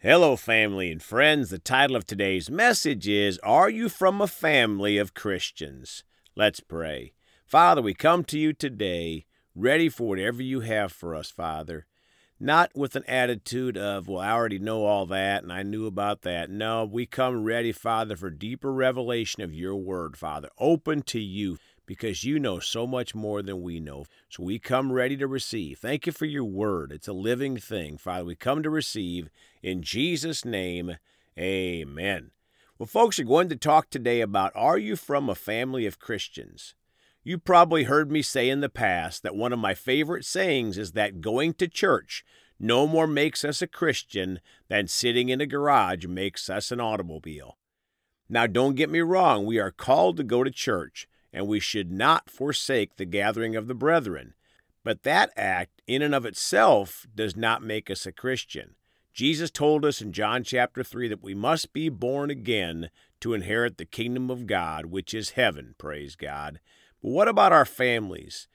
Hello, family and friends. The title of today's message is Are You from a Family of Christians? Let's pray. Father, we come to you today ready for whatever you have for us, Father. Not with an attitude of, well, I already know all that and I knew about that. No, we come ready, Father, for deeper revelation of your word, Father. Open to you because you know so much more than we know. So we come ready to receive. Thank you for your word. It's a living thing, Father. We come to receive in Jesus' name. Amen. Well, folks, we're going to talk today about Are you from a family of Christians? You probably heard me say in the past that one of my favorite sayings is that going to church no more makes us a Christian than sitting in a garage makes us an automobile. Now, don't get me wrong, we are called to go to church, and we should not forsake the gathering of the brethren. But that act, in and of itself, does not make us a Christian. Jesus told us in John chapter 3 that we must be born again to inherit the kingdom of God, which is heaven, praise God. But what about our families?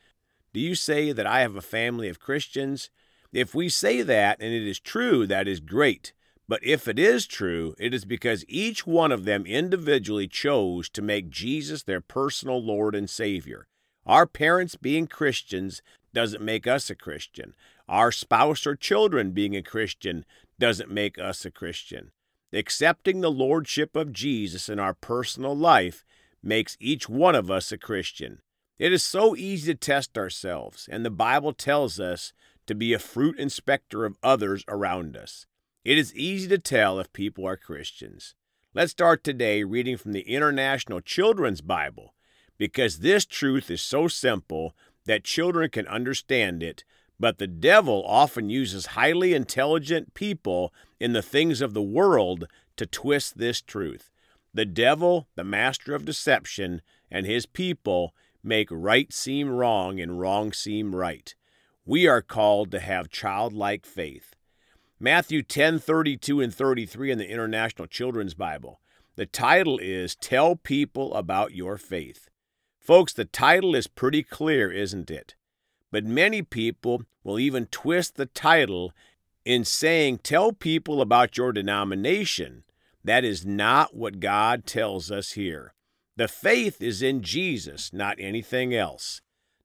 Do you say that I have a family of Christians? If we say that and it is true, that is great. But if it is true, it is because each one of them individually chose to make Jesus their personal Lord and Savior. Our parents being Christians doesn't make us a Christian. Our spouse or children being a Christian doesn't make us a Christian. Accepting the Lordship of Jesus in our personal life makes each one of us a Christian. It is so easy to test ourselves, and the Bible tells us to be a fruit inspector of others around us. It is easy to tell if people are Christians. Let's start today reading from the International Children's Bible because this truth is so simple that children can understand it, but the devil often uses highly intelligent people in the things of the world to twist this truth. The devil, the master of deception, and his people make right seem wrong and wrong seem right. We are called to have childlike faith. Matthew 10 32 and 33 in the International Children's Bible. The title is Tell People About Your Faith. Folks, the title is pretty clear, isn't it? But many people will even twist the title in saying, Tell people about your denomination. That is not what God tells us here. The faith is in Jesus, not anything else.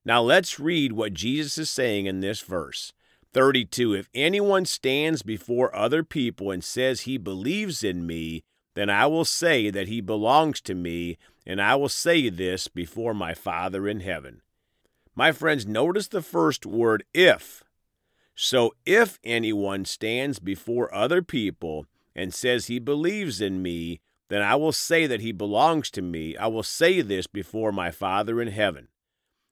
Now let's read what Jesus is saying in this verse. 32 If anyone stands before other people and says he believes in me, then I will say that he belongs to me, and I will say this before my Father in heaven. My friends, notice the first word if. So if anyone stands before other people and says he believes in me, then I will say that he belongs to me. I will say this before my Father in heaven.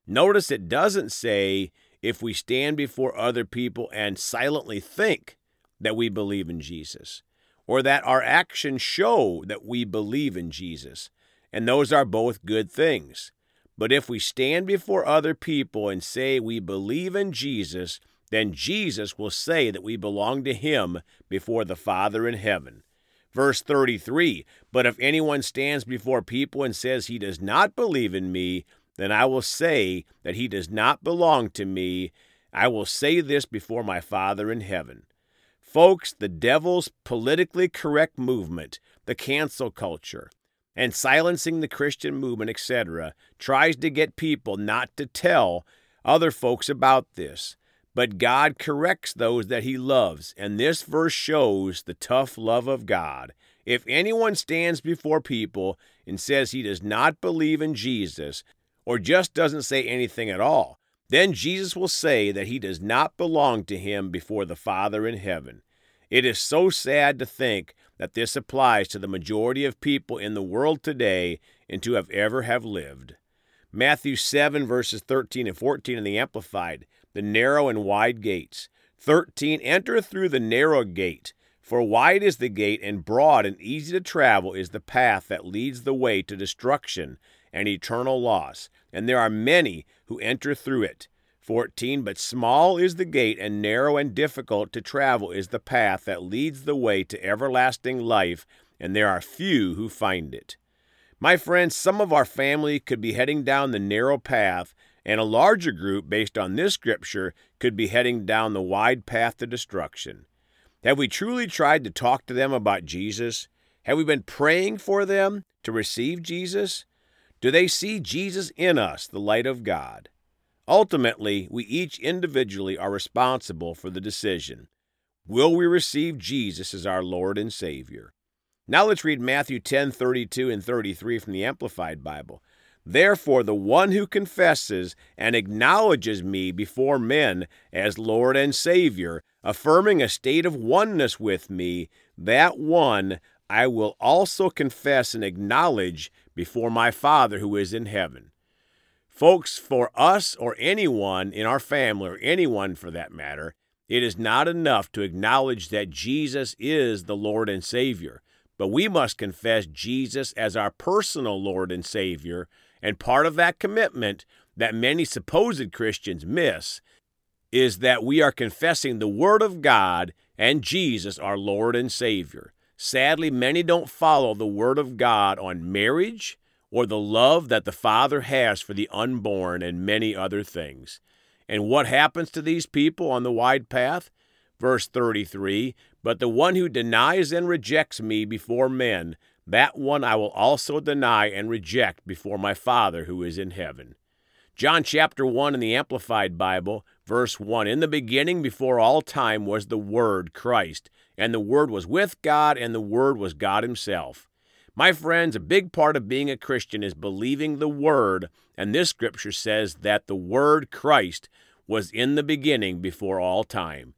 Notice it doesn't say if we stand before other people and silently think that we believe in Jesus, or that our actions show that we believe in Jesus. And those are both good things. But if we stand before other people and say we believe in Jesus, then Jesus will say that we belong to him before the Father in heaven. Verse 33 But if anyone stands before people and says he does not believe in me, then I will say that he does not belong to me. I will say this before my Father in heaven. Folks, the devil's politically correct movement, the cancel culture, and silencing the Christian movement, etc., tries to get people not to tell other folks about this. But God corrects those that he loves, and this verse shows the tough love of God. If anyone stands before people and says he does not believe in Jesus, or just doesn't say anything at all, then Jesus will say that he does not belong to him before the Father in heaven. It is so sad to think that this applies to the majority of people in the world today and to have ever have lived. Matthew 7 verses 13 and 14 in the Amplified, the narrow and wide gates. 13 Enter through the narrow gate, for wide is the gate and broad and easy to travel is the path that leads the way to destruction and eternal loss, and there are many who enter through it. 14. But small is the gate, and narrow and difficult to travel is the path that leads the way to everlasting life, and there are few who find it. My friends, some of our family could be heading down the narrow path, and a larger group, based on this scripture, could be heading down the wide path to destruction. Have we truly tried to talk to them about Jesus? Have we been praying for them to receive Jesus? Do they see Jesus in us, the light of God? Ultimately, we each individually are responsible for the decision. Will we receive Jesus as our Lord and Savior? Now let's read Matthew 10 32 and 33 from the Amplified Bible. Therefore, the one who confesses and acknowledges me before men as Lord and Savior, affirming a state of oneness with me, that one I will also confess and acknowledge before my Father who is in heaven. Folks, for us or anyone in our family, or anyone for that matter, it is not enough to acknowledge that Jesus is the Lord and Savior. But we must confess Jesus as our personal Lord and Savior, and part of that commitment that many supposed Christians miss is that we are confessing the Word of God and Jesus, our Lord and Savior. Sadly, many don't follow the Word of God on marriage or the love that the Father has for the unborn and many other things. And what happens to these people on the wide path? Verse 33 But the one who denies and rejects me before men, that one I will also deny and reject before my Father who is in heaven. John chapter 1 in the Amplified Bible, verse 1 In the beginning, before all time, was the Word, Christ, and the Word was with God, and the Word was God Himself. My friends, a big part of being a Christian is believing the Word, and this scripture says that the Word, Christ, was in the beginning before all time.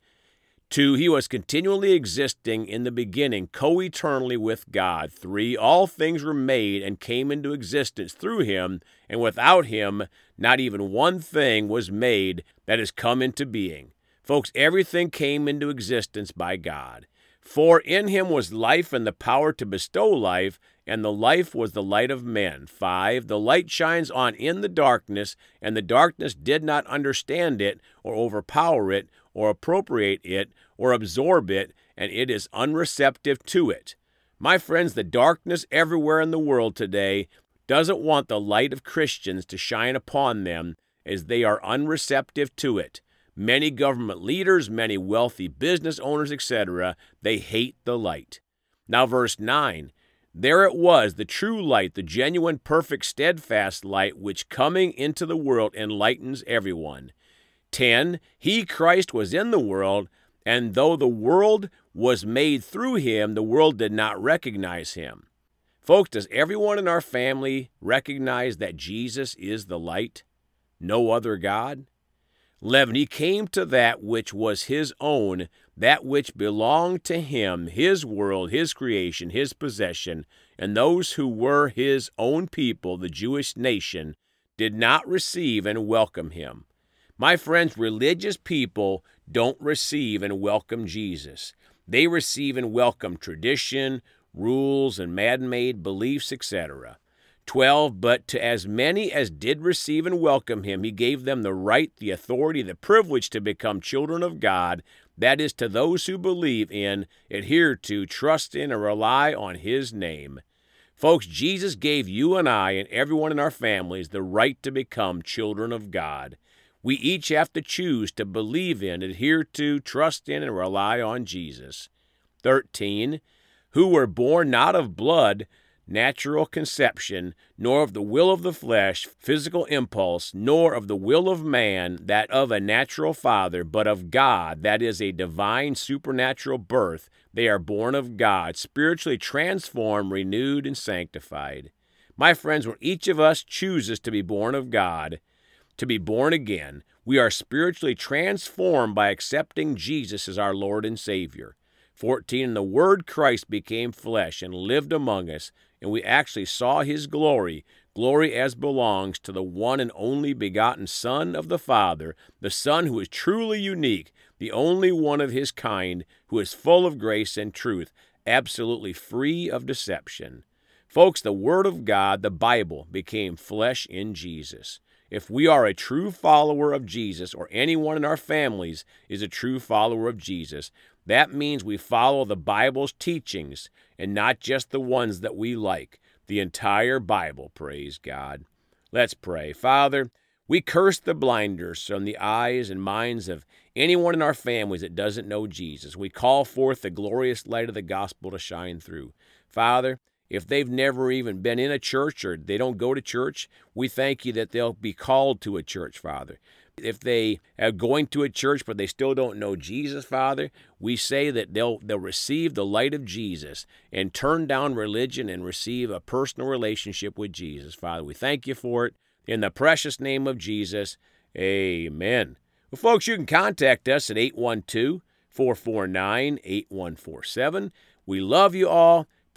Two, he was continually existing in the beginning, co eternally with God. Three, all things were made and came into existence through him, and without him, not even one thing was made that has come into being. Folks, everything came into existence by God. For in him was life and the power to bestow life, and the life was the light of men. 5. The light shines on in the darkness, and the darkness did not understand it, or overpower it, or appropriate it, or absorb it, and it is unreceptive to it. My friends, the darkness everywhere in the world today doesn't want the light of Christians to shine upon them as they are unreceptive to it. Many government leaders, many wealthy business owners, etc., they hate the light. Now, verse 9 there it was, the true light, the genuine, perfect, steadfast light, which coming into the world enlightens everyone. 10. He, Christ, was in the world, and though the world was made through him, the world did not recognize him. Folks, does everyone in our family recognize that Jesus is the light? No other God? 11. He came to that which was his own, that which belonged to him, his world, his creation, his possession, and those who were his own people, the Jewish nation, did not receive and welcome him. My friends, religious people don't receive and welcome Jesus. They receive and welcome tradition, rules, and man made beliefs, etc. 12 But to as many as did receive and welcome him, he gave them the right, the authority, the privilege to become children of God. That is, to those who believe in, adhere to, trust in, and rely on his name. Folks, Jesus gave you and I and everyone in our families the right to become children of God. We each have to choose to believe in, adhere to, trust in, and rely on Jesus. 13. Who were born not of blood, natural conception, nor of the will of the flesh, physical impulse, nor of the will of man, that of a natural father, but of God, that is a divine supernatural birth. They are born of God, spiritually transformed, renewed, and sanctified. My friends, when each of us chooses to be born of God, to be born again, we are spiritually transformed by accepting Jesus as our Lord and Savior. 14. And the Word Christ became flesh and lived among us, and we actually saw his glory, glory as belongs to the one and only begotten Son of the Father, the Son who is truly unique, the only one of his kind, who is full of grace and truth, absolutely free of deception. Folks, the Word of God, the Bible, became flesh in Jesus. If we are a true follower of Jesus, or anyone in our families is a true follower of Jesus, that means we follow the Bible's teachings and not just the ones that we like. The entire Bible, praise God. Let's pray. Father, We curse the blinders from the eyes and minds of anyone in our families that doesn't know Jesus. We call forth the glorious light of the gospel to shine through. Father, if they've never even been in a church or they don't go to church, we thank you that they'll be called to a church, Father. If they are going to a church but they still don't know Jesus, Father, we say that they'll they'll receive the light of Jesus and turn down religion and receive a personal relationship with Jesus. Father, we thank you for it. In the precious name of Jesus, amen. Well, folks, you can contact us at 812 449 8147. We love you all.